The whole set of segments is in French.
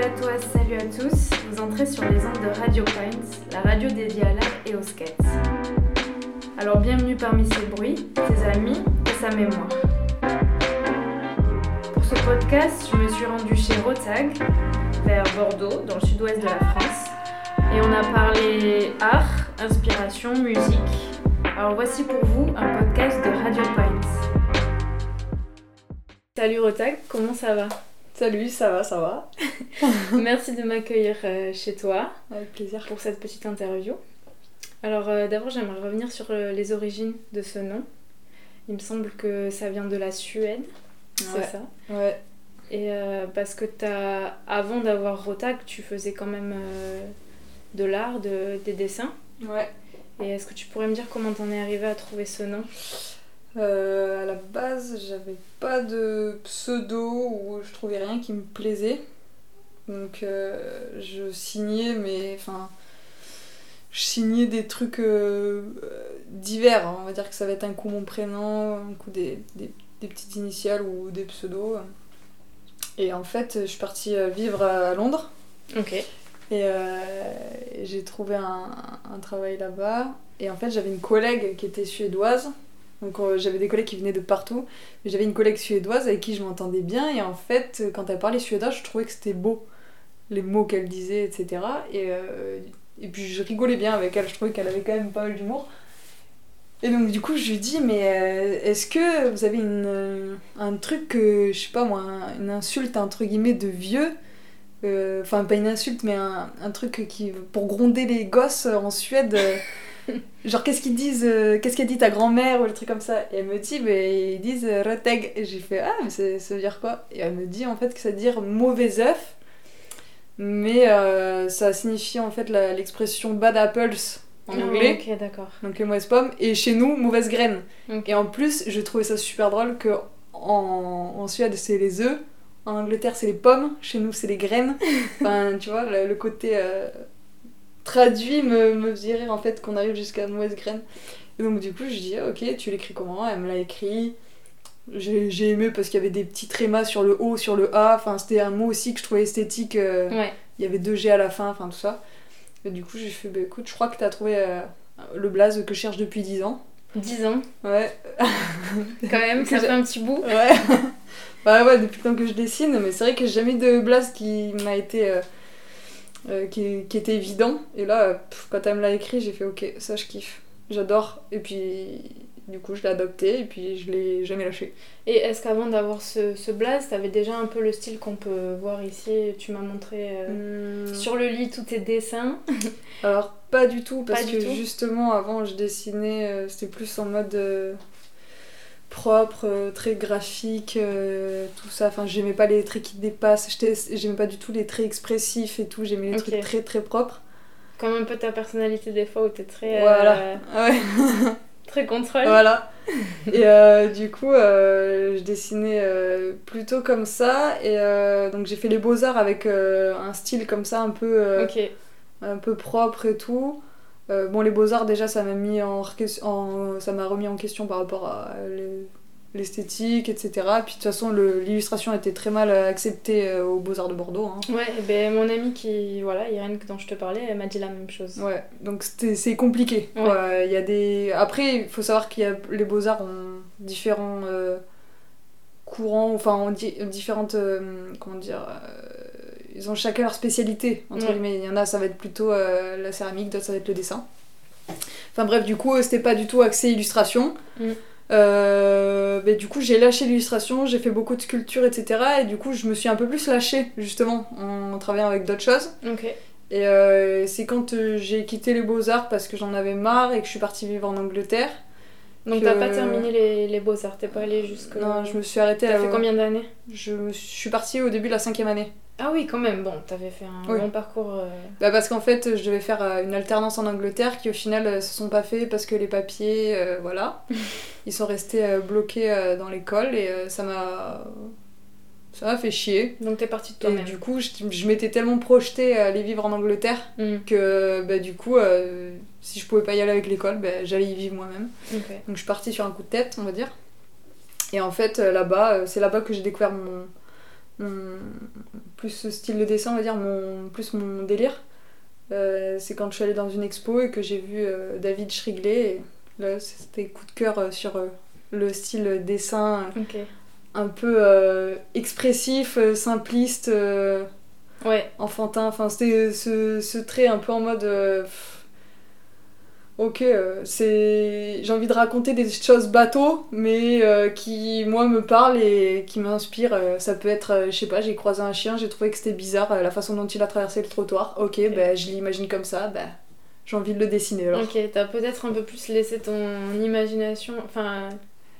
Salut à toi, salut à tous. Vous entrez sur les ondes de Radio Pines, la radio dédiée à l'art et aux skates. Alors bienvenue parmi ces bruits, ses amis et sa mémoire. Pour ce podcast, je me suis rendue chez Rotag, vers Bordeaux, dans le sud-ouest de la France. Et on a parlé art, inspiration, musique. Alors voici pour vous un podcast de Radio Pines. Salut Rotag, comment ça va? Salut, ça va, ça va. Merci de m'accueillir euh, chez toi Avec plaisir. pour cette petite interview. Alors euh, d'abord j'aimerais revenir sur euh, les origines de ce nom. Il me semble que ça vient de la Suède, c'est ça? Ouais. Et euh, parce que avant d'avoir Rotag, tu faisais quand même euh, de l'art, de, des dessins. Ouais. Et est-ce que tu pourrais me dire comment t'en es arrivé à trouver ce nom? Euh, à la base, j'avais pas de pseudo ou je trouvais rien qui me plaisait. Donc euh, je signais, mais enfin. Je signais des trucs euh, euh, divers. hein. On va dire que ça va être un coup mon prénom, un coup des, des- des petites initiales ou des pseudos. Et en fait, je suis partie vivre à Londres. Ok. Et euh, j'ai trouvé un, un travail là-bas. Et en fait, j'avais une collègue qui était suédoise. Donc euh, j'avais des collègues qui venaient de partout. Mais j'avais une collègue suédoise avec qui je m'entendais bien. Et en fait, quand elle parlait suédois, je trouvais que c'était beau. Les mots qu'elle disait, etc. Et, euh, et puis je rigolais bien avec elle. Je trouvais qu'elle avait quand même pas mal d'humour. Et donc du coup, je lui dis, mais euh, est-ce que vous avez une, euh, un truc, que, je sais pas moi, une insulte entre guillemets de vieux euh, enfin pas une insulte mais un, un truc qui pour gronder les gosses euh, en Suède euh, genre qu'est-ce qu'ils disent euh, qu'est-ce qu'elle dit ta grand-mère ou des trucs comme ça et elle me dit mais ils disent euh, reteg et j'ai fait ah mais ça veut dire quoi? Et elle me dit en fait que ça veut dire mauvais œuf mais euh, ça signifie en fait l'expression bad apples en Ah, anglais. Ok, d'accord. donc les mauvaises pommes. Et chez nous mauvaise graine. Ok. et en plus je trouvais ça super drôle que en, en Suède c'est les œufs. En Angleterre c'est les pommes. Chez nous c'est les graines. Enfin tu vois le, le côté euh, traduit me, me faisait rire en fait qu'on arrive jusqu'à mauvaise graine et donc du coup je dis ah, ok tu l'écris comment? Elle me l'a écrit j'ai j'ai aimé parce qu'il y avait des petits trémas sur le O sur le A enfin c'était un mot aussi que je trouvais esthétique euh, Ouais. il y avait deux G à la fin, enfin tout ça. Et du coup, j'ai fait, bah écoute, je crois que t'as trouvé euh, le blaze que je cherche depuis 10 ans. 10 ans, Ouais. quand même, ça fait un petit bout. Ouais. bah ouais, depuis le temps que je dessine, mais c'est vrai que j'ai jamais de blaze qui m'a été. euh, qui, qui était évident. Et là, pff, quand elle me l'a écrit, j'ai fait, ok, ça je kiffe. J'adore. Et puis, du coup, je l'ai adopté et puis je l'ai jamais lâché. Et est-ce qu'avant d'avoir ce, ce blaze, t'avais déjà un peu le style qu'on peut voir ici Tu m'as montré euh, Hmm. sur le lit tous tes dessins? Alors, pas du tout, parce du que tout justement, avant, je dessinais, euh, c'était plus en mode euh, propre, très graphique, tout ça. Enfin, j'aimais pas les traits qui dépassent, j'aimais pas du tout les traits expressifs et tout, j'aimais les Ok. trucs très très propres. Comme un peu ta personnalité des fois où t'es très, Voilà. Ouais, très contrôle. voilà. Et euh, du coup, euh, je dessinais euh, plutôt comme ça, et donc j'ai fait les beaux-arts avec un style comme ça, un peu. un peu propre et tout. Bon, les beaux-arts, déjà, ça m'a mis en, reques- en- ça m'a remis en question par rapport à les- l'esthétique, etc. Puis de toute façon, l'illustration était très mal acceptée euh, aux beaux-arts de Bordeaux. hein. Ouais, et ben mon amie qui, voilà, Irène dont je te parlais, elle m'a dit la même chose. Ouais, donc c'est compliqué. Ouais. y a des... Après, il faut savoir qu'il y a les beaux-arts ont différents euh, courants, enfin, ont di- différentes. euh, comment dire euh, Ils ont chacun leur spécialité, entre Ouais. guillemets. Il y en a, ça va être plutôt euh, la céramique, d'autres, ça va être le dessin. Enfin bref, du coup, euh, c'était pas du tout axé illustration. Mm. Euh, mais du coup, j'ai lâché l'illustration, j'ai fait beaucoup de sculptures, etc. Et du coup, je me suis un peu plus lâchée, justement, en travaillant avec d'autres choses. Et euh, c'est quand euh, j'ai quitté les beaux-arts parce que j'en avais marre et que je suis partie vivre en Angleterre. Donc Que- t'as pas terminé les, les beaux-arts, t'es pas allé jusque. Non, je me suis arrêtée T'as à- fait combien d'années je, me suis- je suis partie au début de la cinquième année. Ah oui, quand même. Bon, t'avais fait un Oui. bon parcours. euh, Bah parce qu'en fait, je devais faire euh, une alternance en Angleterre qui au final euh, se sont pas fait parce que les papiers, euh, voilà, ils sont restés euh, bloqués dans l'école et ça m'a ça m'a fait chier. Donc t'es partie de toi-même. du coup, je, je m'étais tellement projetée à aller vivre en Angleterre Hmm, que bah, du coup, si je pouvais pas y aller avec l'école, bah, j'allais y vivre moi-même. Donc je suis partie sur un coup de tête, on va dire. Et en fait, euh, là-bas, euh, c'est là-bas que j'ai découvert mon, mon, plus ce style de dessin, on va dire, mon, plus mon délire. Euh, c'est quand je suis allée dans une expo et que j'ai vu euh, David Schrigley. Et là, c'était coup de cœur euh, sur le style dessin un peu expressif, simpliste, ouais. enfantin. Enfin, c'était ce, ce, trait un peu en mode ok, euh, c'est j'ai envie de raconter des choses bateaux, mais euh, qui, moi, me parlent et qui m'inspirent. Euh, ça peut être, je sais pas, j'ai croisé un chien, j'ai trouvé que c'était bizarre la façon dont il a traversé le trottoir. Ok, okay. ben je l'imagine comme ça, ben j'ai envie de le dessiner alors. Ok, t'as peut-être un peu plus laissé ton imagination, enfin,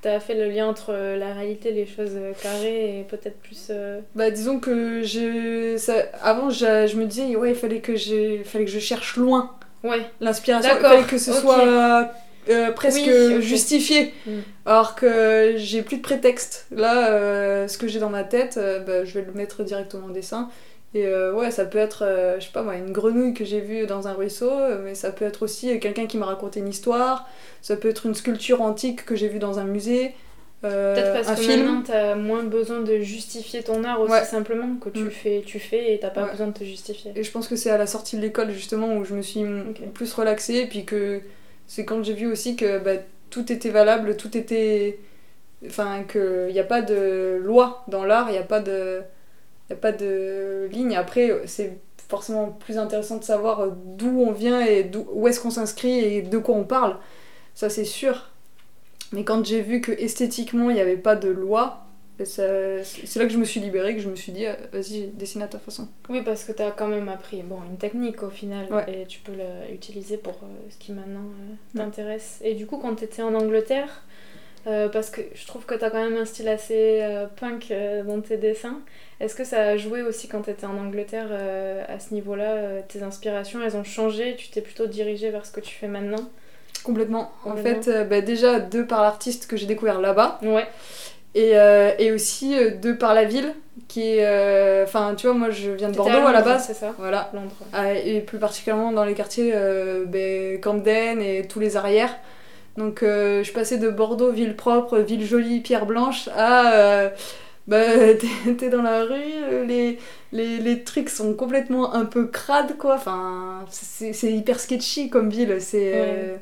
t'as fait le lien entre la réalité, les choses carrées et peut-être plus. Bah disons que j'ai, avant je, je, me disais ouais il fallait que fallait que je cherche loin Ouais. L'inspiration, il fallait que ce soit euh, presque justifié. Mm. Alors que j'ai plus de prétexte. Là, euh, ce que j'ai dans ma tête, euh, bah, je vais le mettre directement en dessin. Et ouais, ça peut être, je sais pas moi, une grenouille que j'ai vue dans un ruisseau, mais ça peut être aussi quelqu'un qui m'a raconté une histoire, ça peut être une sculpture antique que j'ai vue dans un musée. Peut-être parce que film. maintenant t'as moins besoin de justifier ton art aussi simplement que tu mm. fais, tu fais et t'as pas besoin de te justifier. Et je pense que c'est à la sortie de l'école justement où je me suis plus relaxée et puis que c'est quand j'ai vu aussi que bah, tout était valable, tout était, enfin qu'il n'y a pas de loi dans l'art, il n'y a pas de, y a pas de ligne. Après c'est forcément plus intéressant de savoir d'où on vient et où est-ce qu'on s'inscrit et de quoi on parle. Ça c'est sûr. Mais quand j'ai vu que esthétiquement il n'y avait pas de loi, c'est là que je me suis libérée, que je me suis dit, euh, vas-y, dessine à ta façon. Oui, parce que tu as quand même appris bon, une technique au final, et tu peux l'utiliser pour euh, ce qui maintenant euh, t'intéresse. Et du coup, quand tu étais en Angleterre, parce que je trouve que tu as quand même un style assez punk dans tes dessins, est-ce que ça a joué aussi quand tu étais en Angleterre à ce niveau-là Tes inspirations, elles ont changé Tu t'es plutôt dirigée vers ce que tu fais maintenant? Complètement. En fait, euh, bah, déjà, deux par l'artiste que j'ai découvert là-bas. Ouais. Et, euh, et aussi euh, deux par la ville, qui est. Enfin, tu vois, moi je viens de Bordeaux à, la base. C'est ça Voilà. Londres. Ah, et plus particulièrement dans les quartiers bah, Camden et tous les arrières. Donc je suis passée de Bordeaux, ville propre, ville jolie, pierre blanche, à. bah, t'es dans la rue, les, les, les, trucs sont complètement un peu crades, quoi. Enfin, c'est hyper sketchy comme ville. C'est.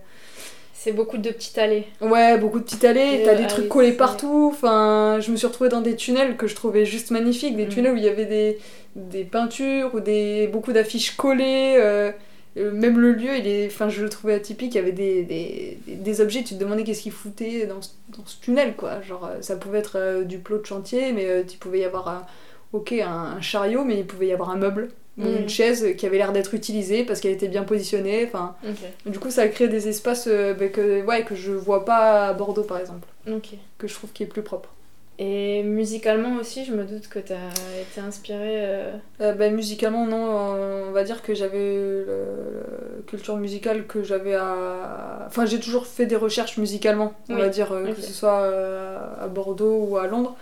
C'est beaucoup de petites allées. Ouais, beaucoup de petites allées, t'as des trucs collés partout. Enfin, je me suis retrouvée dans des tunnels que je trouvais juste magnifiques, des mm. tunnels où il y avait des, des peintures ou des, beaucoup d'affiches collées. Euh, euh, même le lieu, il est, enfin, je le trouvais atypique, il y avait des, des, des objets, tu te demandais qu'est-ce qu'ils foutaient dans ce, dans ce, tunnel, quoi. Genre, euh, ça pouvait être du plot de chantier, mais il pouvait y avoir un, ok, un chariot, mais il pouvait y avoir un meuble une mm. chaise qui avait l'air d'être utilisée parce qu'elle était bien positionnée. Enfin, Du coup, ça a créé des espaces euh, bah, que, ouais, que je vois pas à Bordeaux par exemple. Que je trouve qui est plus propre. Et musicalement aussi, je me doute que tu as été inspirée. Euh... Euh, bah, musicalement, non. On va dire que j'avais la culture musicale que j'avais à. Enfin, j'ai toujours fait des recherches musicalement, on va dire, que ce soit à Bordeaux ou à Londres.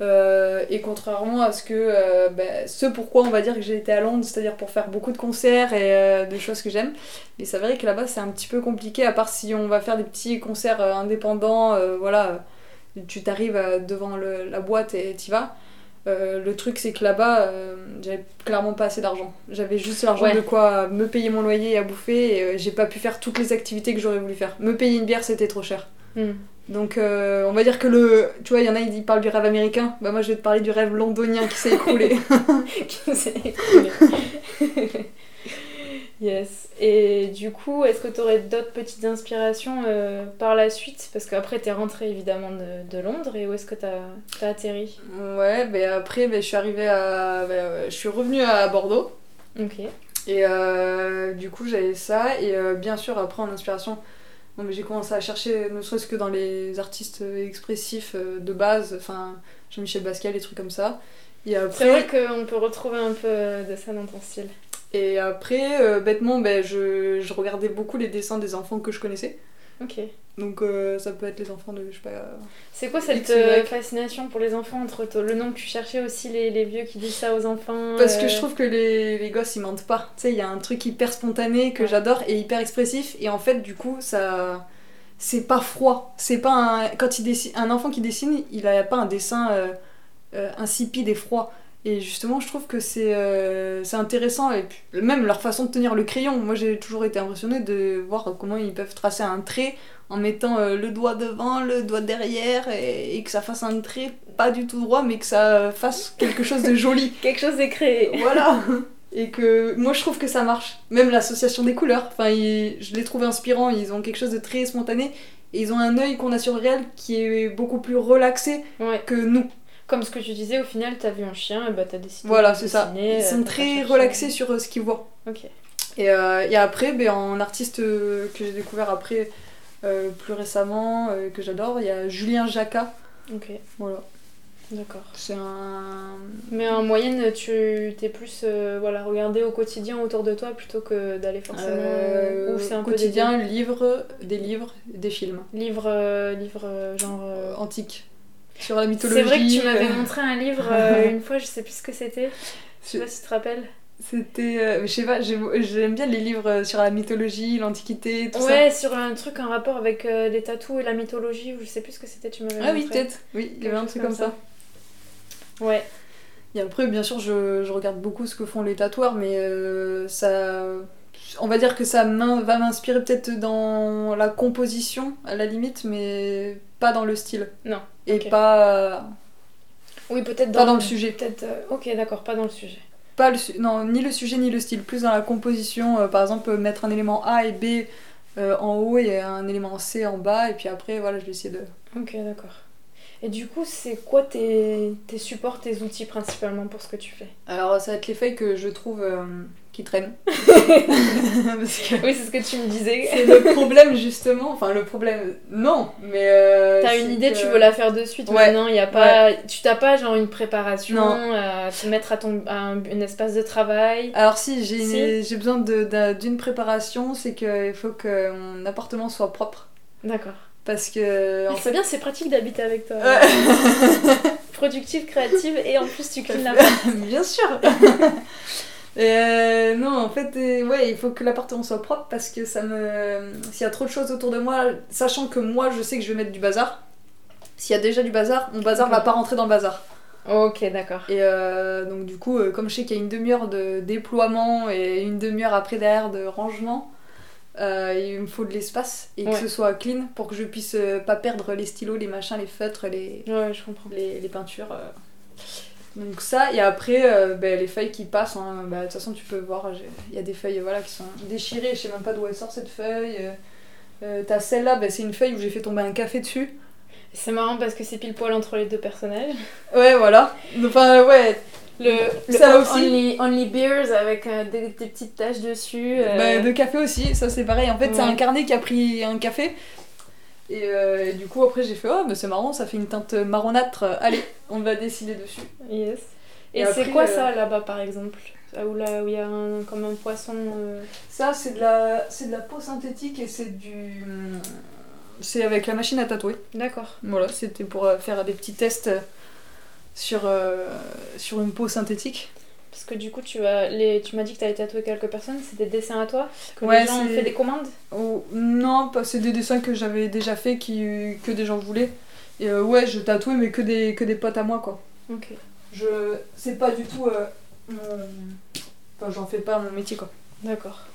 Euh, et contrairement à ce que euh, bah, ce pourquoi on va dire que j'ai été à Londres, c'est-à-dire pour faire beaucoup de concerts et euh, de choses que j'aime, mais c'est vrai que là-bas c'est un petit peu compliqué, à part si on va faire des petits concerts indépendants, voilà, tu t'arrives devant le, la boîte et t'y vas. le truc c'est que là-bas j'avais clairement pas assez d'argent. J'avais juste l'argent de quoi me payer mon loyer et à bouffer et j'ai pas pu faire toutes les activités que j'aurais voulu faire. Me payer une bière c'était trop cher. Hmm. Donc euh, on va dire que le. Tu vois, il y en a, ils parlent du rêve américain. Bah moi je vais te parler du rêve londonien qui s'est écroulé. qui s'est écroulé. yes. Et du coup, est-ce que tu aurais d'autres petites inspirations euh, par la suite? Parce qu'après, tu es rentrée évidemment de, de, Londres et où est-ce que tu as, atterri? Ouais, ben après, ben, je suis arrivée à. Ben, je suis revenue à Bordeaux. Ok. Et euh, du coup, j'avais ça. Et bien sûr, après, en inspiration j'ai commencé à chercher, ne serait-ce que dans les artistes expressifs euh, de base, enfin Jean-Michel Basquiat, les trucs comme ça. Et après... C'est vrai qu'on peut retrouver un peu de ça dans ton style. Et après, euh, bêtement, ben, je, je, regardais beaucoup les dessins des enfants que je connaissais. Ok. Donc euh, ça peut être les enfants de, je sais pas... C'est quoi cette euh, fascination pour les enfants entre le nom que tu cherchais aussi, les, les, vieux qui disent ça aux enfants Parce que je trouve que les, les gosses ils mentent pas. Tu sais, il y a un truc hyper spontané que j'adore et hyper expressif et en fait du coup ça... C'est pas froid. C'est pas un... Quand il dessine... Un enfant qui dessine, il a pas un dessin insipide et froid Et justement, je trouve que c'est euh, c'est intéressant, et puis, même leur façon de tenir le crayon. Moi, j'ai toujours été impressionnée de voir comment ils peuvent tracer un trait en mettant euh, le doigt devant, le doigt derrière, et, et que ça fasse un trait pas du tout droit, mais que ça fasse quelque chose de joli. Quelque chose est créé. Voilà Et que moi, je trouve que ça marche. Même l'association des couleurs, enfin, ils- je les trouve inspirants, ils ont quelque chose de très spontané, et ils ont un œil qu'on a sur le réel qui est beaucoup plus relaxé Ouais. que nous. Comme ce que tu disais, au final, t'as vu un chien, et bah t'as décidé Voilà, de c'est ça. Ils euh, sont très relaxés sur euh, ce qu'ils voient. Ok. Et, euh, et après, ben, en artiste que j'ai découvert après, euh, plus récemment, euh, que j'adore, il y a Julien Jacquat. Ok, Voilà. d'accord. C'est un. Mais en moyenne, tu t'es plus voilà, regardé au quotidien autour de toi plutôt que d'aller forcément. ou c'est un peu des quotidien, livre, des livres, des films. deux Livre, euh, livre euh, genre. antiques. Sur la mythologie. C'est vrai que tu m'avais euh, montré un livre euh, une fois, je sais plus ce que c'était. Je sais pas si tu te rappelles. C'était. euh, je sais pas, j'ai- j'aime bien les livres sur la mythologie, l'antiquité, tout ça. Ouais, sur un truc en rapport avec euh, les tatous et la mythologie, ou je sais plus ce que c'était, tu m'avais Ah oui, peut-être. Oui, il y avait un truc comme ça. Ouais. Et après, bien sûr, je, je regarde beaucoup ce que font les tatoueurs, mais ça. On va dire que ça va m'inspirer peut-être dans la composition, à la limite, mais pas dans le style. Non, Et pas, Oui, peut-être pas dans le sujet. Peut-être. euh, Ok, d'accord, pas dans le sujet. Pas le su- non, ni le sujet ni le style, plus dans la composition. euh, par exemple, mettre un élément A et B euh, en haut et un élément C en bas, et puis après, voilà, je vais essayer de. Ok, d'accord. Et du coup, c'est quoi tes, tes supports, tes outils principalement pour ce que tu fais? Alors, ça va être les feuilles que je trouve euh, qui traînent. Parce que Oui, c'est ce que tu me disais. c'est le problème, justement. Enfin, le problème, non, mais. euh, T'as une idée, que- tu veux la faire de suite Ouais. maintenant, y a pas, tu t'as pas genre une préparation Non. à te mettre à ton à un, un espace de travail? Alors, si, j'ai Si. besoin d'une préparation, c'est qu'il faut que mon appartement soit propre. D'accord. Parce que. En C'est bien, c'est pratique d'habiter avec toi. Ouais. Productive, créative et en plus tu clean la Bien sûr euh, non, en fait, euh, ouais, il faut que l'appartement soit propre parce que ça me. S'il y a trop de choses autour de moi, sachant que moi je sais que je vais mettre du bazar, s'il y a déjà du bazar, mon bazar Ok. va pas rentrer dans le bazar. Ok, d'accord. Et euh, donc, du coup, comme je sais qu'il y a une demi-heure de déploiement et une demi-heure après derrière de rangement, il me faut de l'espace et que ce soit clean pour que je puisse euh, pas perdre les stylos, les machins, les feutres, les, Ouais, je comprends. les, les peintures. euh. Donc ça, et après, euh, ben, les feuilles qui passent, hein, bah, de toute façon tu peux voir, il y a des feuilles voilà, qui sont déchirées, je sais même pas d'où elle sort cette feuille. euh. Euh, T'as celle-là, ben, c'est une feuille où j'ai fait tomber un café dessus. C'est marrant parce que c'est pile poil entre les deux personnages. Ouais, voilà. Enfin, ouais, Le, le Ça aussi. Only, only Beers avec euh, des, des petites taches dessus. euh, bah, de café aussi, ça c'est pareil. En fait, c'est un carnet qui a pris un café. Et, euh, et du coup, après, j'ai fait, oh, mais c'est marrant, ça fait une teinte marronâtre. Allez, on va décider dessus. Yes. Et, Et c'est quoi euh, ça là-bas par exemple? Là où là où il y a un, comme un poisson. Ça, c'est de, la... c'est de la peau synthétique et c'est du. C'est avec la machine à tatouer. D'accord. Voilà, c'était pour faire des petits tests sur, euh, sur une peau synthétique. Parce que du coup, tu, as les... tu m'as dit que tu avais tatoué quelques personnes, c'est des dessins à toi? Que Ouais, les gens ont fait des commandes? Oh, non, c'est des dessins que j'avais déjà fait qui, que des gens voulaient. Et euh, ouais, je tatouais, mais que des, que des potes à moi, quoi. Ok. Je... C'est pas du tout euh, mon... Enfin, j'en fais pas mon métier, quoi. D'accord.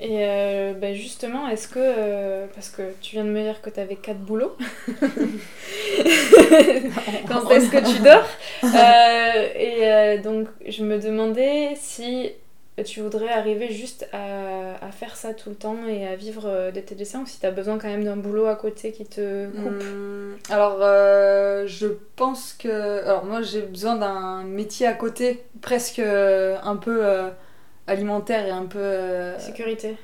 Et euh, bah, justement, est-ce que. euh, parce que tu viens de me dire que tu avais 4 boulots. Quand est-ce que tu dors Euh, Et euh, donc, je me demandais si tu voudrais arriver juste à, à faire ça tout le temps et à vivre de tes dessins ou si tu as besoin quand même d'un boulot à côté qui te coupe. Hum, alors, je pense que. Alors, moi, j'ai besoin d'un métier à côté, presque un peu alimentaire et un peu. euh, Sécurité.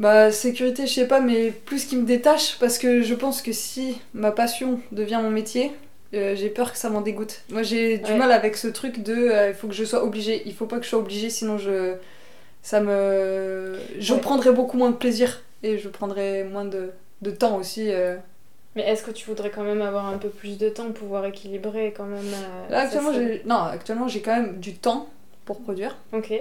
Bah, sécurité, je sais pas, mais plus qui me détache, parce que je pense que si ma passion devient mon métier, euh, j'ai peur que ça m'en dégoûte. Moi, j'ai du Ouais. mal avec ce truc de euh, il faut que je sois obligée. Il faut pas que je sois obligée, sinon je. Ça me. Je Ouais. prendrais beaucoup moins de plaisir et je prendrais moins de, de temps aussi. Mais est-ce que tu voudrais quand même avoir un peu plus de temps pour pouvoir équilibrer quand même Là, actuellement, j'ai. Non, actuellement, j'ai quand même du temps pour produire. Ok.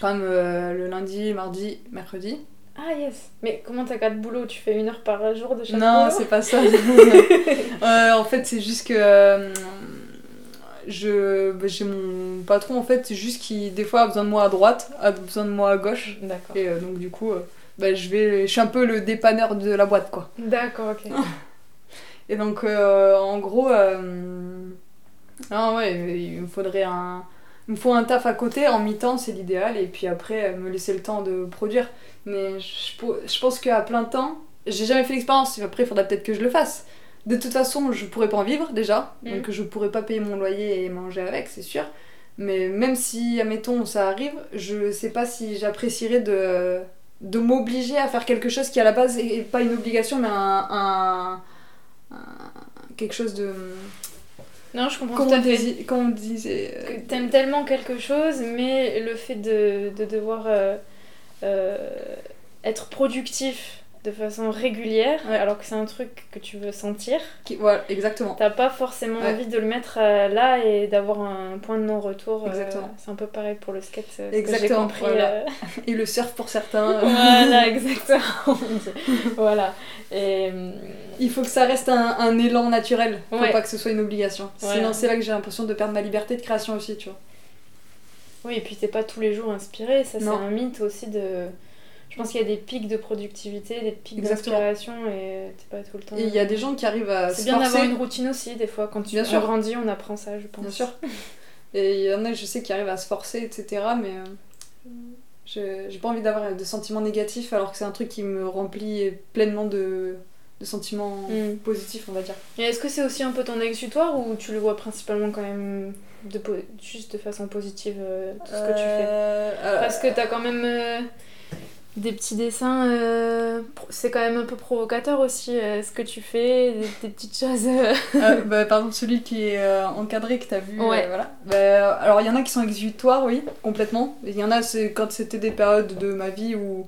Quand même euh, le lundi, mardi, mercredi. Ah yes. Mais comment t'as 4 boulots? Tu fais une heure par jour de chaque Non, c'est pas ça. Euh, en fait, c'est juste que euh, je bah, j'ai mon patron en fait, c'est juste qui des fois a besoin de moi à droite, a besoin de moi à gauche. D'accord. Et donc du coup, bah, je vais, je suis un peu le dépanneur de la boîte quoi. D'accord, ok. Et donc en gros, ah ouais, il me faudrait un, me faut un taf à côté en mi-temps, c'est l'idéal, et puis après euh, me laisser le temps de produire. Mais je, po- je pense qu'à plein temps, j'ai jamais fait l'expérience. Après, il faudra peut-être que je le fasse. De toute façon, je pourrais pas en vivre déjà, Mhm. donc je pourrais pas payer mon loyer et manger avec, c'est sûr. Mais même si, admettons, ça arrive, je sais pas si j'apprécierais de, de m'obliger à faire quelque chose qui à la base est pas une obligation, mais un, un- un- quelque chose de. Non, je comprends Comment tout on, à fait. disi- comment on disait euh, Que T'aimes tellement quelque chose, mais le fait de, de devoir euh, euh, être productif de façon régulière, Ouais. alors que c'est un truc que tu veux sentir, qui- Voilà, exactement. t'as pas forcément Ouais. envie de le mettre euh, là et d'avoir un point de non-retour. euh, Exactement. c'est un peu pareil pour le skate, euh, Exactement, compris. voilà. Et le surf pour certains. voilà, exactement. voilà. Et, Il faut que ça reste un, un élan naturel. Faut Ouais. pas que ce soit une obligation. Sinon, c'est là que j'ai l'impression de perdre ma liberté de création aussi, tu vois. Oui, et puis t'es pas tous les jours inspiré, ça c'est un mythe aussi de. Je pense qu'il y a des pics de productivité, des pics d'inspiration et t'es pas tout le temps. Et il y a des gens qui arrivent à C'est bien d'avoir une routine aussi, des fois. Quand tu Bien on sûr. grandit, on apprend ça, je pense. Bien sûr. Et il y en a, je sais, qui arrivent à se forcer, etc. Mais euh, je- j'ai pas envie d'avoir de sentiments négatifs alors que c'est un truc qui me remplit pleinement de, de sentiments Mm. positifs, on va dire. Et est-ce que c'est aussi un peu ton exutoire ou tu le vois principalement quand même de juste de façon positive, euh, tout ce que tu fais? Euh, euh, Parce que t'as quand même euh, des petits dessins, euh, c'est quand même un peu provocateur aussi euh, ce que tu fais, des, des petites choses. euh. Ah, bah, par exemple, celui qui est encadré, que t'as vu. Ouais. euh, voilà. Bah, alors, il y en a qui sont exutoires, oui, complètement. Il y en a, c'est quand c'était des périodes de ma vie où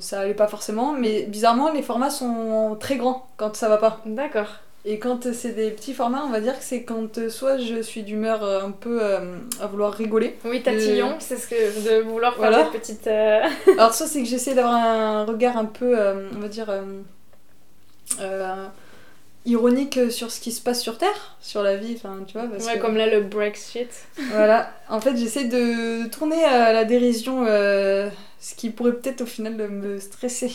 ça allait pas forcément. Mais bizarrement, les formats sont très grands quand ça va pas. D'accord. Et quand c'est des petits formats, on va dire que c'est quand euh, soit je suis d'humeur euh, un peu euh, à vouloir rigoler. Oui, tatillon, c'est ce que de vouloir faire Voilà. des petites. euh, Alors, soit c'est que j'essaie d'avoir un regard un peu, euh, on va dire. ironique sur ce qui se passe sur Terre, sur la vie, enfin tu vois. Parce Ouais, que- comme là le Brexit. Voilà, en fait j'essaie de tourner à la dérision, ce qui pourrait peut-être au final me stresser.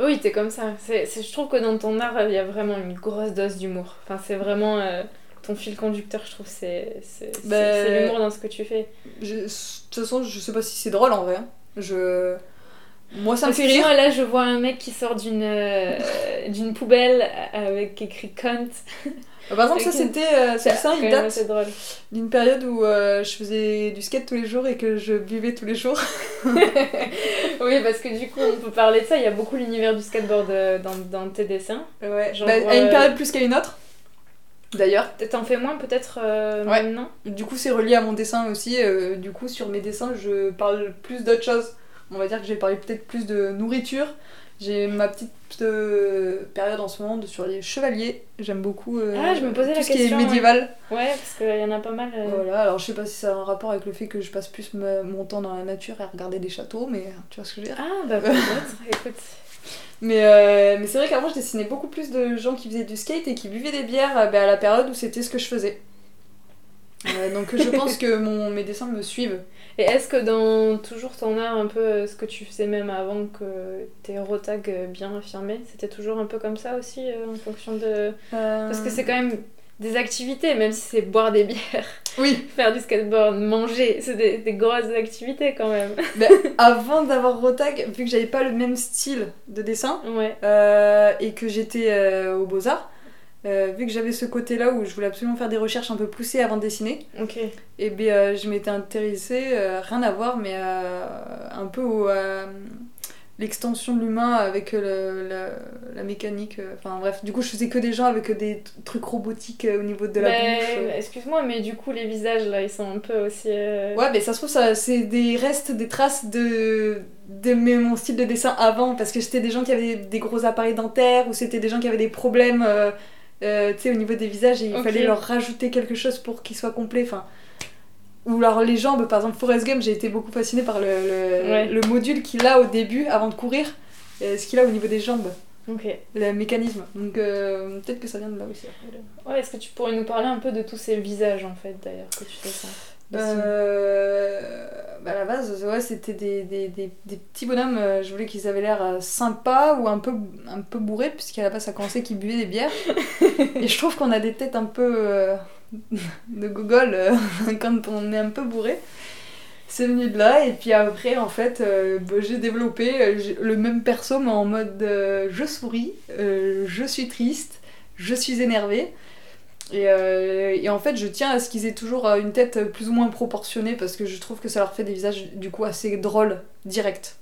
Oui, t'es comme ça. C'est, c'est- je trouve que dans ton art, il y a vraiment une grosse dose d'humour. Enfin, c'est vraiment euh, ton fil conducteur, je trouve. C'est, c'est, c'est- Ben- c'est l'humour dans ce que tu fais. Je- de toute façon, je sais pas si c'est drôle en vrai. Je... Moi ça me fait rire. Excuse-moi, là, je vois un mec qui sort d'une, euh, d'une poubelle avec écrit cunt. Par exemple, ça c'était. euh, ça, il date d'une période où euh, je faisais du skate tous les jours et que je buvais tous les jours. oui, parce que du coup, on peut parler de ça. Il y a beaucoup l'univers du skateboard euh, dans, dans tes dessins. Ouais, Genre, bah, à une période plus qu'à une autre. D'ailleurs. T'en fais moins peut-être euh, Ouais. maintenant Du coup, c'est relié à mon dessin aussi. euh, du coup, sur mes dessins, je parle plus d'autres choses. On va dire que j'ai parlé peut-être plus de nourriture. J'ai ma petite euh, période en ce moment de- sur les chevaliers. J'aime beaucoup euh, Ah, je me posais tout la ce qui est médiéval. Ouais, parce qu'il y en a pas mal. euh. Voilà, alors je sais pas si ça a un rapport avec le fait que je passe plus mon temps dans la nature et à regarder des châteaux, mais tu vois ce que je veux dire. Ah, bah peut-être, écoute. Mais, euh, mais c'est vrai qu'avant, je dessinais beaucoup plus de gens qui faisaient du skate et qui buvaient des bières bah, à la période où c'était ce que je faisais. Euh, donc je pense que mon, mes dessins me suivent. Et est-ce que dans toujours ton art, un peu euh, ce que tu faisais même avant que tes rotags euh, bien affirmés, c'était toujours un peu comme ça aussi euh, en fonction de. Parce que c'est quand même des activités, même si c'est boire des bières, Oui, faire du skateboard, manger, c'est des, des grosses activités quand même. mais avant d'avoir Rotag, vu que j'avais pas le même style de dessin Ouais. euh, et que j'étais euh, aux Beaux-Arts, euh, vu que j'avais ce côté-là où je voulais absolument faire des recherches un peu poussées avant de dessiner, et bien euh, je m'étais intéressée, euh, rien à voir, mais un peu au, l'extension de l'humain avec le- la, la mécanique. Enfin bref, du coup je faisais que des gens avec des trucs robotiques au niveau de la Mais, bouche. euh. Excuse-moi, mais du coup, les visages là, ils sont un peu aussi. euh, Ouais, mais ça se trouve, ça, c'est des restes, des traces de, de mes- mon style de dessin avant, parce que c'était des gens qui avaient des gros appareils dentaires, ou c'était des gens qui avaient des problèmes euh, euh, tu sais, au niveau des visages, et il fallait leur rajouter quelque chose pour qu'ils soient complets. Enfin, ou alors les jambes, par exemple, Forrest Gump, j'ai été beaucoup fascinée par le, le, Ouais. le module qu'il a au début, avant de courir, ce qu'il a au niveau des jambes. Le mécanisme. Donc euh, peut-être que ça vient de là aussi. Ouais, est-ce que tu pourrais nous parler un peu de tous ces visages en fait d'ailleurs que tu dessines Euh, bah, à la base, ouais, c'était des, des, des, des petits bonhommes. euh, Je voulais qu'ils avaient l'air euh, sympas ou un peu, un peu bourrés, puisqu'à la base, ça commençait qu'ils buvaient des bières. Et je trouve qu'on a des têtes un peu euh, de gogol euh, quand on est un peu bourré. C'est venu de là, et puis après, en fait, bah, j'ai développé le même perso, mais en mode je souris, je suis triste, je suis énervée. Et, euh, et en fait, je tiens à ce qu'ils aient toujours euh, une tête plus ou moins proportionnée parce que je trouve que ça leur fait des visages du coup assez drôles, directs.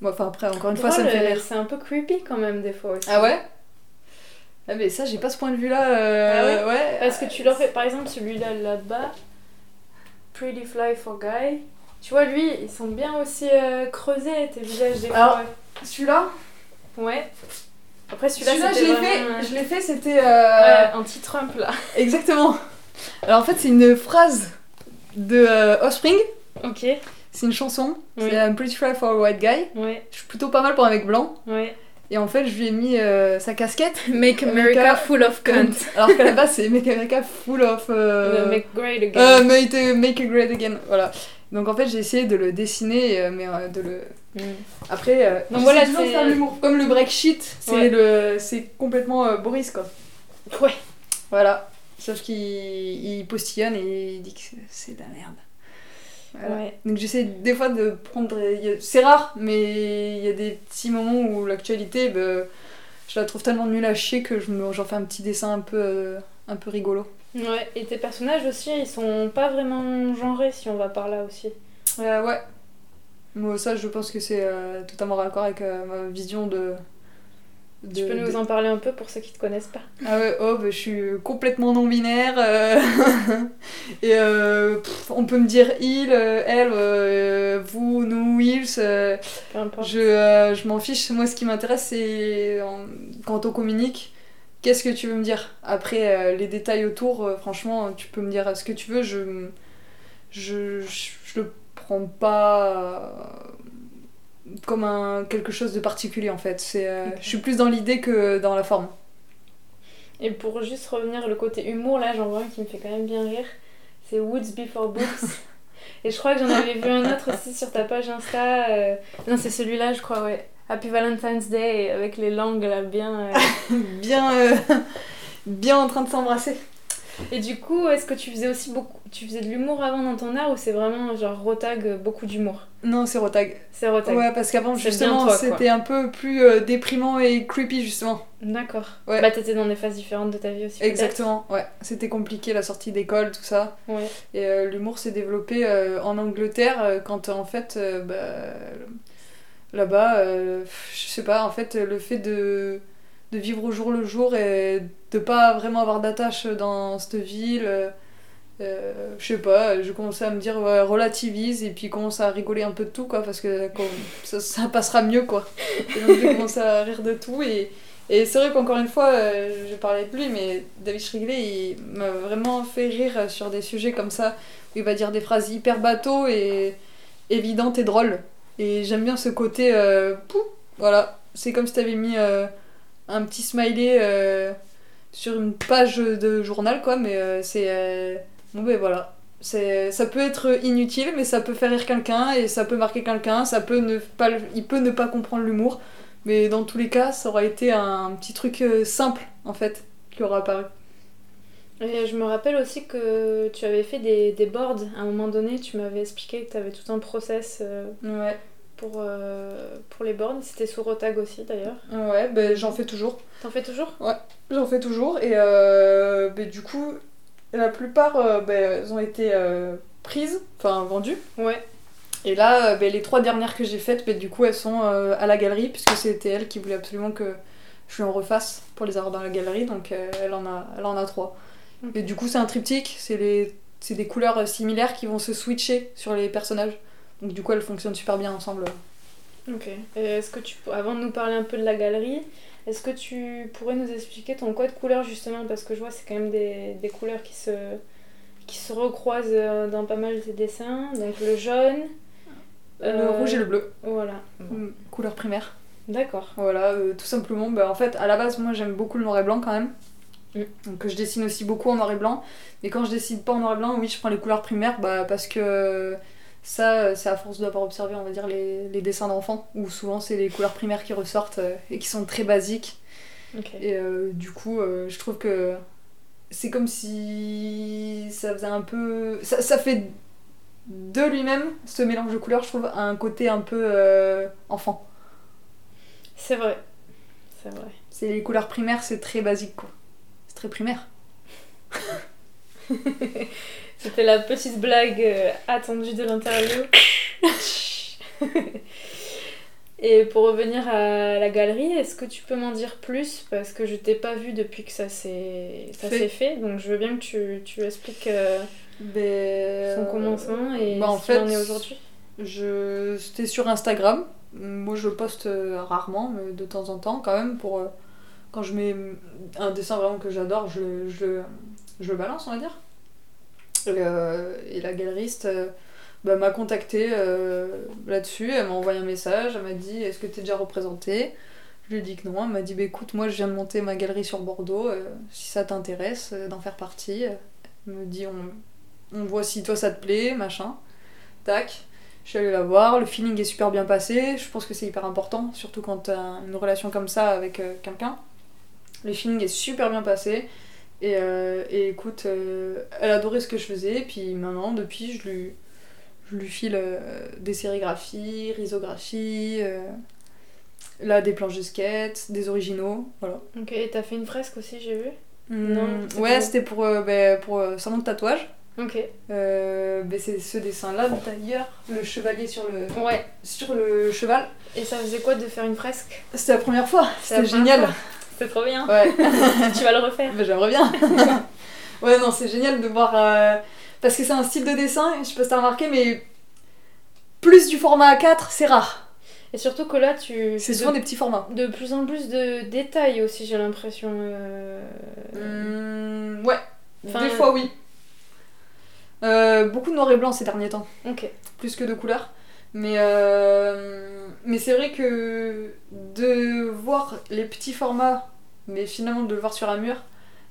Bon, Enfin, après, encore une fois, ça me fait euh, rire. C'est un peu creepy quand même des fois aussi. Ah ouais? Ah, mais ça, j'ai pas ce point de vue-là. euh, Ah ouais, Parce que tu leur fais, par exemple, celui-là là-bas, Pretty Fly for Guy. Tu vois, lui, ils sont bien aussi euh, creusés, tes visages des Alors, fois. Celui-là? Ouais. Après, celui-là, je l'ai vraiment, fait, euh, je l'ai fait, c'était. euh, ouais, anti-Trump là. Exactement. Alors en fait, c'est une phrase de euh, Offspring. Ok. C'est une chanson. Oui. C'est I'm pretty fly for a white guy. Ouais, Je suis plutôt pas mal pour un mec blanc. ouais. Et en fait, je lui ai mis euh, sa casquette. Make America America full of cunt. Alors qu'à la base, c'est Make America full of. euh, Make great again. make, make it great again. Voilà. Donc en fait, j'ai essayé de le dessiner, mais de le. Mm. Après, euh, Donc voilà, toujours faire l'humour. Comme le break shit, c'est Ouais. le, c'est complètement euh, Boris quoi. Ouais. Voilà. Sauf qu'il il postillonne et il dit que c'est- de la merde. Voilà. Ouais. Donc j'essaie des fois de prendre. C'est rare, mais il y a des petits moments où l'actualité, ben, je la trouve tellement nulle à chier que je j'en fais un petit dessin un peu, euh, un peu rigolo. Ouais, et tes personnages aussi, ils sont pas vraiment genrés si on va par là aussi. Euh, ouais. Moi, ça, je pense que c'est euh, totalement raccord avec euh, ma vision de. de- Tu peux nous de- en parler un peu pour ceux qui te connaissent pas Ah ouais, oh, bah, je suis complètement non-binaire. euh, et euh, pff, on peut me dire il, elle, vous, nous, ils. Peu importe. je je m'en fiche. Moi, ce qui m'intéresse, c'est quand on communique, qu'est-ce que tu veux me dire? Après, les détails autour, franchement, tu peux me dire ce que tu veux. Je, je, je, je le prends pas euh, comme un, quelque chose de particulier, en fait. C'est, euh. Je suis plus dans l'idée que dans la forme. Et pour juste revenir le côté humour, là j'en vois un qui me fait quand même bien rire. C'est Woods Before Books. Et je crois que j'en avais vu un autre aussi sur ta page Insta. euh, Non, c'est celui-là, je crois, ouais. Happy Valentine's Day avec les langues là bien. euh. bien, bien en train de s'embrasser. Et du coup, est-ce que tu faisais aussi beaucoup. Tu faisais de l'humour avant dans ton art ou c'est vraiment genre Rotag euh, beaucoup d'humour? Non, c'est Rotag. C'est Rotag. Ouais, parce qu'avant, justement, c'était un peu plus euh, déprimant et creepy, justement. D'accord. Ouais. Bah t'étais dans des phases différentes de ta vie aussi. Exactement, ouais. C'était compliqué la sortie d'école, tout ça. Ouais. Et euh, l'humour s'est développé euh, en Angleterre quand en fait, bah, là-bas, je sais pas, en fait, le fait de, de vivre au jour le jour et de pas vraiment avoir d'attache dans cette ville, euh, je sais pas, je commençais à me dire ouais, relativise et puis commence à rigoler un peu de tout quoi parce que ça, ça passera mieux quoi. Et donc j'ai commencé à rire de tout et, et c'est vrai qu'encore une fois, euh, je parlais de lui, mais David Shrigley il m'a vraiment fait rire sur des sujets comme ça où il va dire des phrases hyper bateau et évidentes et drôles. Et j'aime bien ce côté euh, voilà, c'est comme si t'avais mis euh, un petit smiley euh, sur une page de journal quoi, mais euh, c'est euh, Bon ben voilà, c'est ça peut être inutile mais ça peut faire rire quelqu'un et ça peut marquer quelqu'un, ça peut ne pas il peut ne pas comprendre l'humour mais dans tous les cas, ça aura été un petit truc simple en fait qui aura apparu. Et je me rappelle aussi que tu avais fait des, des boards à un moment donné, tu m'avais expliqué que tu avais tout un process euh, Ouais. Pour, euh, pour les boards. C'était sous Rotag aussi d'ailleurs. Ouais, ben j'en fais toujours. T'en fais toujours? J'en fais toujours et euh, ben, du coup la plupart euh, ben, elles ont été euh, prises, enfin vendues. Ouais. Et là, euh, ben, les trois dernières que j'ai faites, ben, du coup, elles sont à la galerie, puisque c'était elle qui voulait absolument que je lui en refasse pour les avoir dans la galerie, donc elle, en a, elle en a trois. Et du coup, c'est un triptyque, c'est les- c'est des couleurs similaires qui vont se switcher sur les personnages. Donc du coup, elles fonctionnent super bien ensemble. Ok. Est-ce que tu, avant de nous parler un peu de la galerie, est-ce que tu pourrais nous expliquer ton code couleur justement? Parce que je vois c'est quand même des, des couleurs qui se, qui se recroisent euh, dans pas mal de tes dessins. Donc le jaune. le euh, rouge et le bleu, Voilà. Mm, couleur primaire. D'accord. Voilà, euh, tout simplement. Bah, en fait, à la base, moi j'aime beaucoup le noir et blanc quand même. Mm. Donc je dessine aussi beaucoup en noir et blanc. Mais quand je dessine pas en noir et blanc, oui, je prends les couleurs primaires bah, parce que ça, c'est à force d'avoir observé, on va dire, les, les dessins d'enfants, où souvent c'est les couleurs primaires qui ressortent euh, et qui sont très basiques. Et euh, du coup, euh, je trouve que c'est comme si ça faisait un peu. Ça, ça fait de lui-même, ce mélange de couleurs, je trouve, un côté un peu euh, enfant. C'est vrai. C'est vrai. C'est les couleurs primaires, c'est très basique quoi. C'est très primaire. C'était la petite blague euh, attendue de l'interview. Et pour revenir à la galerie, est-ce que tu peux m'en dire plus? Parce que je t'ai pas vu depuis que ça s'est Fait. fait. Donc je veux bien que tu, tu expliques euh, Ben, son commencement et bah, en ce qu'il en fait, est aujourd'hui. Je... C'était sur Instagram. Moi, je poste euh, rarement, mais de temps en temps, quand même, pour... euh, Quand je mets un dessin vraiment que j'adore, je, je, je le balance, on va dire. Et, la galeriste euh, bah, m'a contacté euh, là-dessus. Elle m'a envoyé un message. Elle m'a dit Est-ce que tu es déjà représentée? Je lui ai dit que non. Elle m'a dit bah, Écoute, moi, je viens de monter ma galerie sur Bordeaux. euh, si ça t'intéresse euh, d'en faire partie, elle me dit on, voit si toi ça te plaît, machin. Tac. Je suis allée la voir, le feeling est super bien passé. Je pense que c'est hyper important, surtout quand t'as une relation comme ça avec quelqu'un. Le feeling est super bien passé. Et, euh, et écoute, euh, elle adorait ce que je faisais. Et puis maintenant, depuis, je lui, je lui file euh, des sérigraphies, risographies, là des planches de skate, des originaux. Voilà. Ok, et t'as fait une fresque aussi, j'ai vu? Hum, c'était ouais, c'était pour, ben, pour salon de tatouage. Ok. Euh, ben, c'est ce dessin-là d'ailleurs, le chevalier sur le, Ouais. sur le cheval. Et ça faisait quoi de faire une fresque? C'était la première fois, c'était génial. C'est trop bien. Ouais, tu vas le refaire. Ben, j'aimerais bien. ouais, non, c'est génial de voir. euh, Parce que c'est un style de dessin, je sais pas si t'as remarqué, mais plus du format A4, c'est rare. Et surtout que là, tu. C'est de- souvent des petits formats. De plus en plus de détails aussi, j'ai l'impression. euh, Hum, ouais, Enfin, des fois oui. Euh, beaucoup de noir et blanc ces derniers temps. Ok. plus que de couleurs. Mais, euh, mais c'est vrai que de voir les petits formats, mais finalement de le voir sur un mur,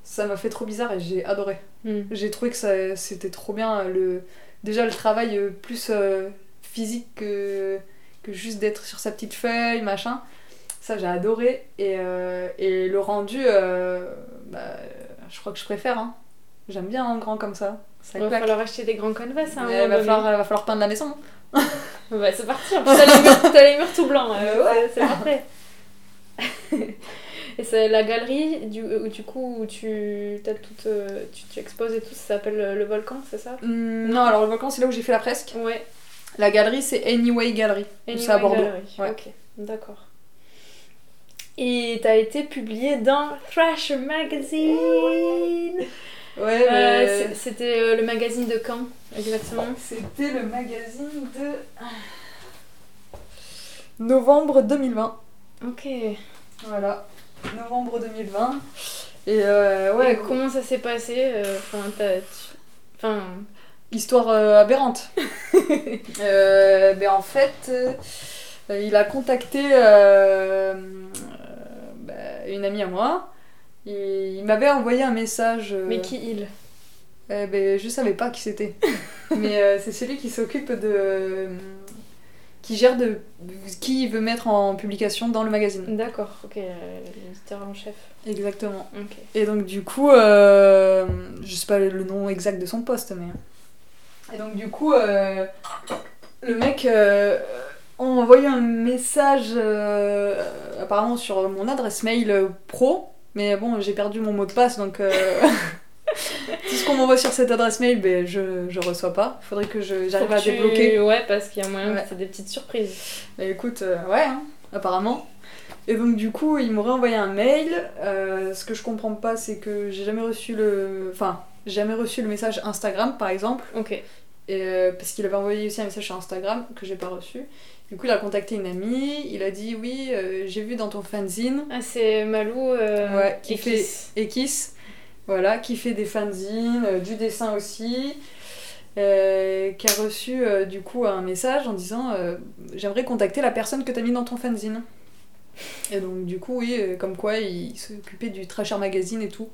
ça m'a fait trop bizarre et j'ai adoré. Hmm. J'ai trouvé que ça- c'était trop bien. Le, déjà le travail euh, plus euh, physique que, que juste d'être sur sa petite feuille, machin. Ça j'ai adoré. Et, euh, et le rendu, euh, bah, je crois que je préfère. hein. J'aime bien en grand comme ça. Ça Il va falloir acheter des grands canvas un moment il va falloir, va falloir peindre la maison. Bah, c'est parti. T'as les murs, t'as les murs tout blancs. euh, Euh, ouais. C'est parfait. et c'est la galerie du, où, du coup où tu, euh, tu, tu exposes et tout, ça s'appelle le, le volcan, c'est ça? Hum, non, alors le volcan, c'est là où j'ai fait la fresque. Ouais. La galerie, c'est Anyway Gallery. Anyway c'est à Bordeaux. Gallery. Ouais. Ok, d'accord. Et t'as été publié dans Thrasher Magazine. Ouais, Euh, mais- c'est- C'était euh, le magazine de Caen, exactement? C'était le magazine de novembre 2020. Ok. Voilà, novembre 2020. Et euh, ouais, Et comment ça s'est passé euh, Enfin, histoire euh, aberrante. Ben en fait, il a contacté bah, une amie à moi. Et il m'avait envoyé un message. mais qui il? Eh ben, je savais pas qui c'était. Mais euh, c'est celui qui s'occupe de. Qui gère de. qui veut mettre en publication dans le magazine. D'accord, ok, euh, l'éditeur en chef. Exactement. Ok. Et donc, du coup, euh, je sais pas le nom exact de son poste, mais. Et donc, du coup, euh, le mec euh, a envoyé un message apparemment sur mon adresse mail pro. Mais bon, j'ai perdu mon mot de passe donc. qu'on m'envoie sur cette adresse mail, ben, je, je reçois pas. Faudrait que j'arrive à tu- débloquer. Ouais, parce qu'il y a moyen Ouais. que c'est des petites surprises. Et écoute, euh, ouais, hein, apparemment. Et donc du coup, il m'aurait envoyé un mail. Euh, ce que je comprends pas, c'est que j'ai jamais reçu le, enfin, jamais reçu le message Instagram, par exemple, Ok. et, euh, parce qu'il avait envoyé aussi un message sur Instagram que j'ai pas reçu. Du coup, il a contacté une amie. Il a dit oui, euh, j'ai vu dans ton fanzine Ah, c'est Malou euh, Ouais, qui et fait- Kiss. Voilà, qui fait des fanzines, euh, du dessin aussi, euh, qui a reçu euh, du coup un message en disant j'aimerais contacter la personne que t'as mis dans ton fanzine. Et donc, du coup, oui, comme quoi il s'occupait du Trasher Magazine et tout.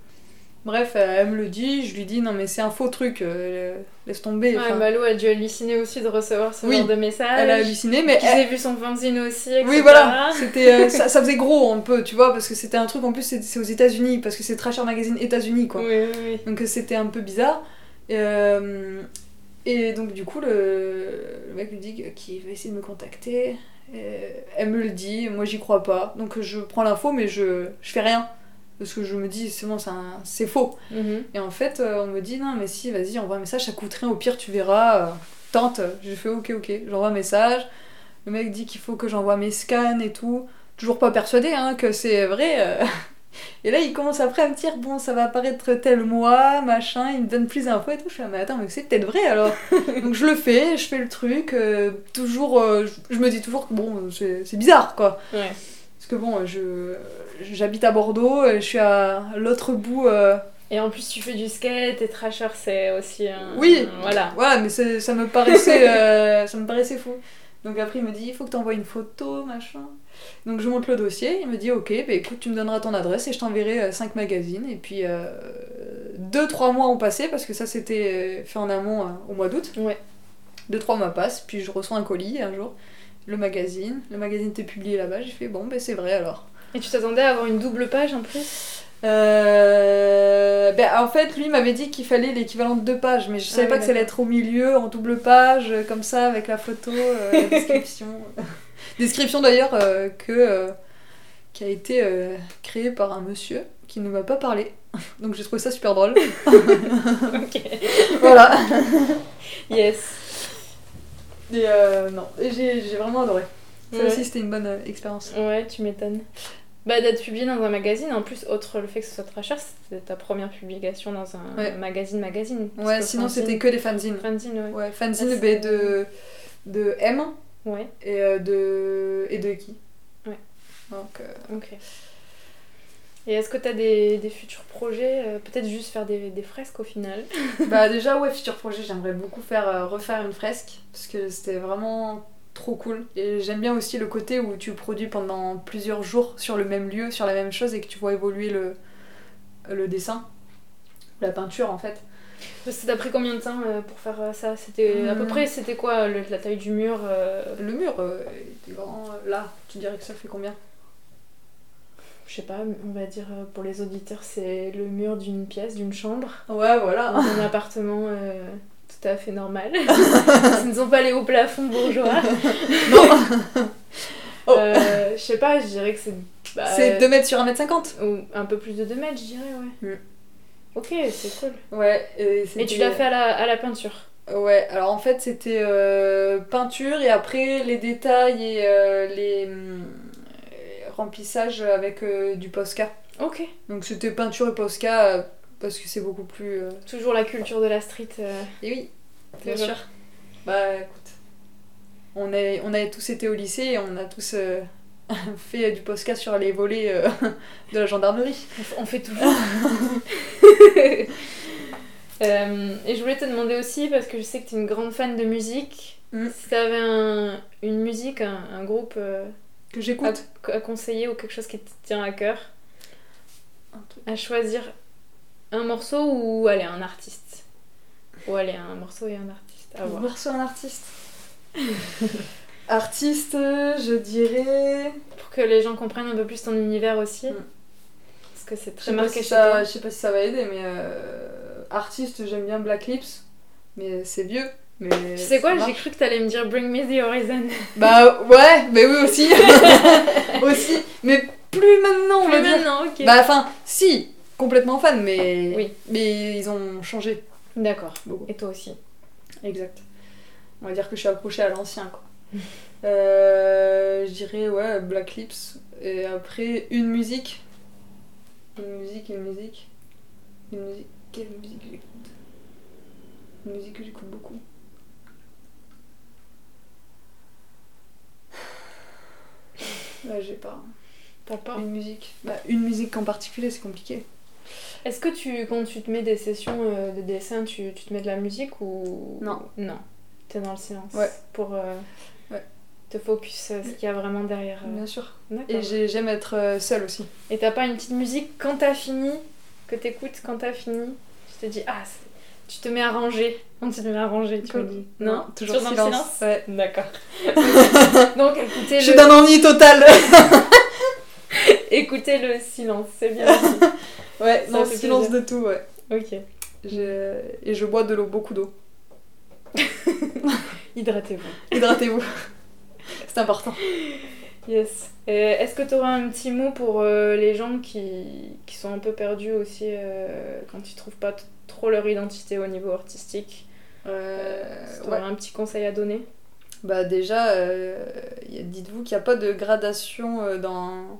Bref, euh, elle me le dit, je lui dis non, mais c'est un faux truc, euh, laisse tomber. Ouais, Malou a dû halluciner aussi de recevoir ce Oui, genre de message. elle a halluciné, mais Qu'ils elle- vu son fanzine aussi, etc. Oui, voilà, c'était, euh, ça, ça faisait gros un peu, tu vois, parce que c'était un truc, en plus, c'est aux États-Unis, parce que c'est Trasher Magazine États-Unis, quoi. Oui, oui, oui. Donc c'était un peu bizarre. Et, euh, et donc du coup, le, le mec lui dit qu'il va essayer de me contacter. Elle me le dit, moi j'y crois pas. Donc je prends l'info, mais je, je fais rien. Parce que je me dis, c'est bon, c'est faux. Mhm. Et en fait, euh, on me dit, non, mais si, vas-y, envoie un message, ça coûte rien, au pire, tu verras. euh, tente. J'ai fait, ok, ok. J'envoie un message. Le mec dit qu'il faut que j'envoie mes scans et tout. Toujours pas persuadé hein, que c'est vrai. euh. Et là, il commence après à me dire, bon, ça va apparaître tel mois, machin. Il me donne plus d'infos et tout. Je fais, ah, mais attends, mais c'est peut-être vrai alors. Donc je le fais, je fais le truc. euh, toujours, euh, je, je me dis toujours que bon, c'est c'est bizarre quoi. Ouais. Parce que bon, je j'habite à Bordeaux, et je suis à l'autre bout. euh, Et en plus, tu fais du skate et Trasher, c'est aussi un. Oui. Voilà. Voilà, mais ça me paraissait, euh, ça me paraissait fou. Donc après, il me dit, il faut que tu envoies une photo, machin. Donc je monte le dossier, il me dit, ok, bah écoute, tu me donneras ton adresse et je t'enverrai 5 magazines. Et puis, 2-3 mois ont passé, parce que ça c'était euh, fait en amont euh, au mois d'août. Ouais. 2-3 mois passent, puis je reçois un colis un jour, le magazine. Le magazine était publié là-bas, j'ai fait, bon, ben c'est vrai alors. Et tu t'attendais à avoir une double page en plus Euh, ben, en fait, lui m'avait dit qu'il fallait l'équivalent de deux pages, mais je savais Ah pas que ça allait être au milieu, en double page, euh, comme ça, avec la photo, euh, la description. description d'ailleurs euh, que, qui a été créée par un monsieur qui ne m'a pas parlé. Donc j'ai trouvé ça super drôle. Ok. voilà. Yes. Et euh, non, j'ai vraiment adoré. Ça Ouais. aussi, c'était une bonne euh, expérience. Ouais, tu m'étonnes. Bah, d'être publié dans un magazine, en plus, autre le fait que ce soit Trasher, c'était ta première publication dans un Ouais. magazine magazine. Ouais, sinon c'était que des fanzines. Fanzine, ouais. Ouais, fanzine c'est- de, de M Ouais, et euh, de, et de qui? Ouais. Donc, euh, ok. Et est-ce que t'as des, des futurs projets euh, Peut-être juste faire des, des fresques au final bah déjà ouais futur projet j'aimerais beaucoup faire euh, refaire une fresque parce que c'était vraiment trop cool. Et j'aime bien aussi le côté où tu produis pendant plusieurs jours sur le même lieu sur la même chose et que tu vois évoluer le le dessin la peinture en fait. Ça t'a pris combien de temps euh, pour faire ça? C'était à peu Hmm. près, c'était quoi le- la taille du mur euh, le mur euh, était grand là. Tu dirais que ça fait combien? Je sais pas, on va dire euh, pour les auditeurs, c'est le mur d'une pièce, d'une chambre, ouais voilà dans un appartement euh, tout à fait normal. Ce ne sont pas les hauts plafonds bourgeois. non Oh. Euh, je sais pas, je dirais que c'est. bah, c'est 2 mètres sur 1 mètre 50 ou un peu plus de 2 mètres, je dirais, ouais. Mm. Ok, c'est cool. ouais et, Et tu l'as fait à la, à la peinture? Ouais, alors en fait c'était euh, peinture et après les détails et les remplissages avec euh, du Posca. Ok. Donc c'était peinture et Posca euh, parce que c'est beaucoup plus. euh, Toujours la culture de la street. euh, Et oui, bien Toujours. sûr. Bah écoute, on, est, on a tous été au lycée et on a tous euh, fait du Posca sur les volets euh, de la gendarmerie. on f- On fait toujours. Euh, et je voulais te demander aussi, parce que je sais que tu es une grande fan de musique, Mm. si tu avais un, une musique, un, un groupe euh, Que j'écoute. à conseiller ou quelque chose qui te tient à cœur, Un truc. à choisir un morceau ou allez, un artiste Ou allez, un morceau et un artiste, à Un voir. morceau, un artiste. artiste, je dirais. Pour que les gens comprennent un peu plus ton univers aussi. Mm. Parce que c'est Je très sais, pas marqué si chez ça, toi. je sais pas si ça va aider, mais euh, artiste, j'aime bien Black Lips, mais c'est vieux. Mais Tu sais quoi, j'ai cru que t'allais me dire Bring Me the Horizon. Bah ouais, mais oui aussi. aussi, mais plus maintenant, on va Plus dire. maintenant, ok. Bah enfin, si, complètement fan, mais Oui. mais ils ont changé D'accord. beaucoup. Et toi aussi. Exact. On va dire que je suis accrochée à l'ancien quoi. Euh, je dirais ouais Black Lips et après une musique. Une musique, une musique. Une musique. Quelle musique j'écoute? Une musique que j'écoute beaucoup. Là j'ai pas. T'as pas Une musique. Bah, une musique en particulier c'est compliqué. Est-ce que tu, quand tu te mets des sessions euh, de dessin, tu, tu te mets de la musique ou? Non. Non. T'es dans le silence. Ouais. Pour. euh, te focus euh, ce qu'il y a vraiment derrière. euh. Bien sûr. Et j'ai- j'aime être seule aussi. Et t'as pas une petite musique quand t'as fini, que t'écoutes quand t'as fini? Tu te dis, ah, c'est- tu te mets à ranger. Tu te mets à ranger, tu me Cool. dis. Non, toujours dans le silence. Ouais. D'accord. Donc écoutez Je suis le, d'un ennui total. écoutez le silence, c'est bien. ouais, Ça non, silence plaisir. de tout, ouais. ok. Je- Et je bois de l'eau, beaucoup d'eau. Hydratez-vous. Hydratez-vous. C'est important. Yes. Est-ce que tu auras un petit mot pour euh, les gens qui, qui sont un peu perdus aussi euh, quand ils trouvent pas trop leur identité au niveau artistique Euh, ouais. auras un petit conseil à donner? Bah déjà, euh, dites-vous qu'il n'y a pas de gradation euh, dans,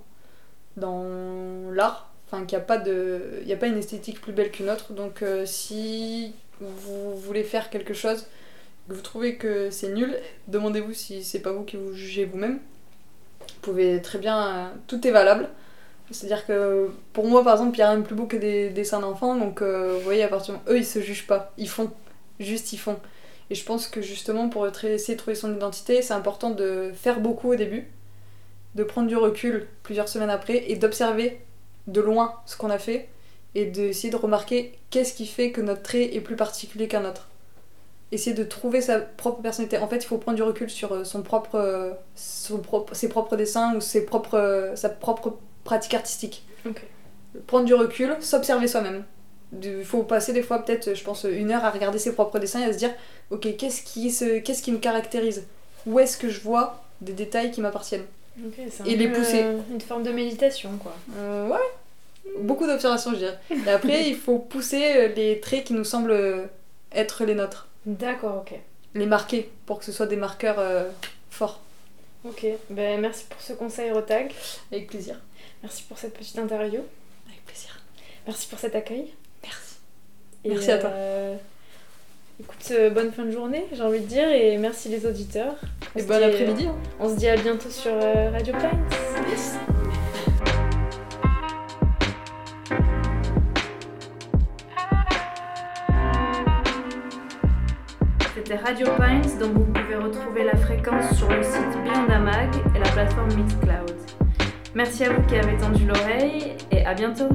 dans l'art. Enfin, qu'il n'y a, pas de- y a pas une esthétique plus belle qu'une autre. Donc euh, si vous voulez faire quelque chose, que vous trouvez que c'est nul, demandez-vous si c'est pas vous qui vous jugez vous-même. Vous pouvez très bien... euh, tout est valable. C'est-à-dire que pour moi, par exemple, il n'y a rien de plus beau que des dessins d'enfants. Donc euh, vous voyez, à partir moment- eux, ils se jugent pas. Ils font. Juste, ils font. Et je pense que justement, pour essayer de trouver son identité, c'est important de faire beaucoup au début, de prendre du recul plusieurs semaines après et d'observer de loin ce qu'on a fait et d'essayer de remarquer qu'est-ce qui fait que notre trait est plus particulier qu'un autre. Essayer de trouver sa propre personnalité. En fait, il faut prendre du recul sur euh, son propre, euh, son propre, ses propres dessins ou ses propres, sa propre pratique artistique. Prendre du recul, s'observer soi-même. Il faut passer des fois peut-être, je pense, une heure à regarder ses propres dessins et à se dire, ok, qu'est-ce qui, se... qu'est-ce qui me caractérise? Où est-ce que je vois des détails qui m'appartiennent? Ok, c'est un Et les pousser. euh, une forme de méditation, quoi. Euh, Ouais, beaucoup d'observations, je dirais. Et après, il faut pousser euh, les traits qui nous semblent être les nôtres. D'accord, ok. Les marquer pour que ce soit des marqueurs euh, forts. Ok, ben, merci pour ce conseil, Rotag. Avec plaisir. Merci pour cette petite interview. Avec plaisir. Merci pour cet accueil. Merci. Et, Merci à toi. euh, écoute, euh, bonne fin de journée, j'ai envie de dire, et merci les auditeurs. On Et bon euh, après-midi. hein. On se dit à bientôt sur euh, Radio Pines. C'était Radio Pines, dont vous pouvez retrouver la fréquence sur le site Beyond Mag et la plateforme Mixcloud. Merci à vous qui avez tendu l'oreille et à bientôt.